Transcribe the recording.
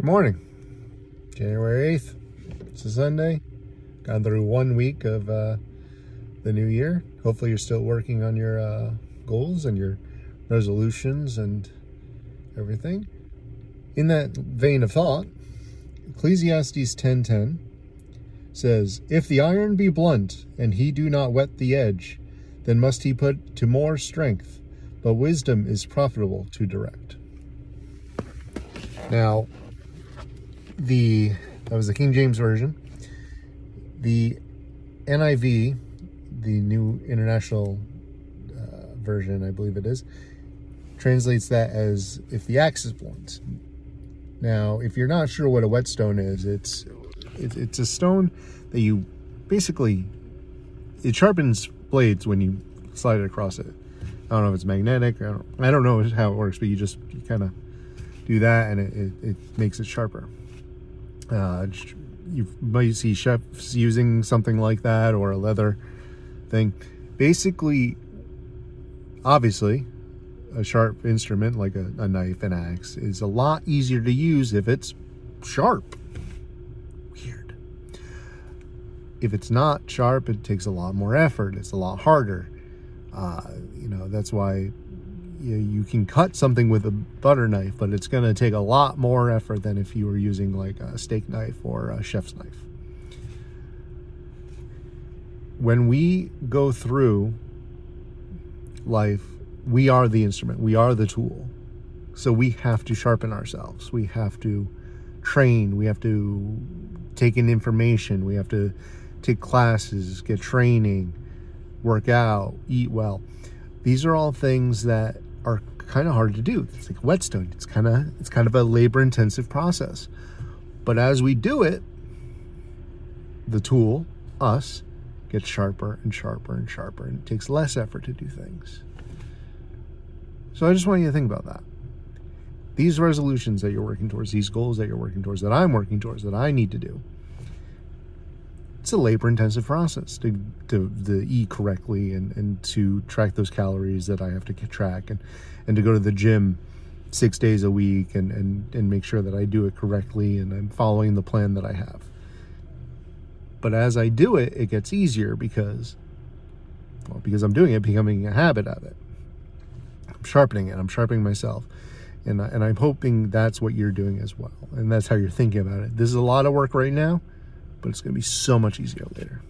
Good morning. January 8th. It's a Sunday. Gone through one week of uh, the new year. Hopefully, you're still working on your uh, goals and your resolutions and everything. In that vein of thought, Ecclesiastes 10:10 says, "If the iron be blunt and he do not whet the edge, then must he put to more strength, but wisdom is profitable to direct." Now, the that was the King James version. The NIV, the New International uh, Version, I believe it is, translates that as if the axe is blunt. Now, if you're not sure what a whetstone is, it's it's, a stone that you basically it sharpens blades when you slide it across it. I don't know if it's magnetic. I don't, I don't know how it works, but you just kind of do that and it, it, it makes it sharper. Uh, you might see chefs using something like that or a leather thing. Basically, obviously, a sharp instrument like a, a knife and axe is a lot easier to use if it's sharp. Weird. If it's not sharp, it takes a lot more effort. It's a lot harder. Uh, you know, that's why you, you can cut something with a butter knife, but it's going to take a lot more effort than if you were using like a steak knife or a chef's knife. When we go through life, we are the instrument, we are the tool. So we have to sharpen ourselves. We have to train, we have to take in information, we have to take classes, get training, work out, eat well. These are all things that are kind of hard to do. It's like whetstone. It's kind of it's kind of a labor intensive process. But as we do it, the tool, us, gets sharper and sharper and sharper, and it takes less effort to do things. So I just want you to think about that. These resolutions that you're working towards, these goals that you're working towards, that I'm working towards, that I need to do, it's a labor intensive process to, to, to eat correctly and, and to track those calories that I have to track and, and to go to the gym six days a week and, and, and make sure that I do it correctly and I'm following the plan that I have. But as I do it, it gets easier because, well, because I'm doing it, becoming a habit of it. I'm sharpening it. I'm sharpening myself. And, and I'm hoping that's what you're doing as well. And that's how you're thinking about it. This is a lot of work right now but it's going to be so much easier later.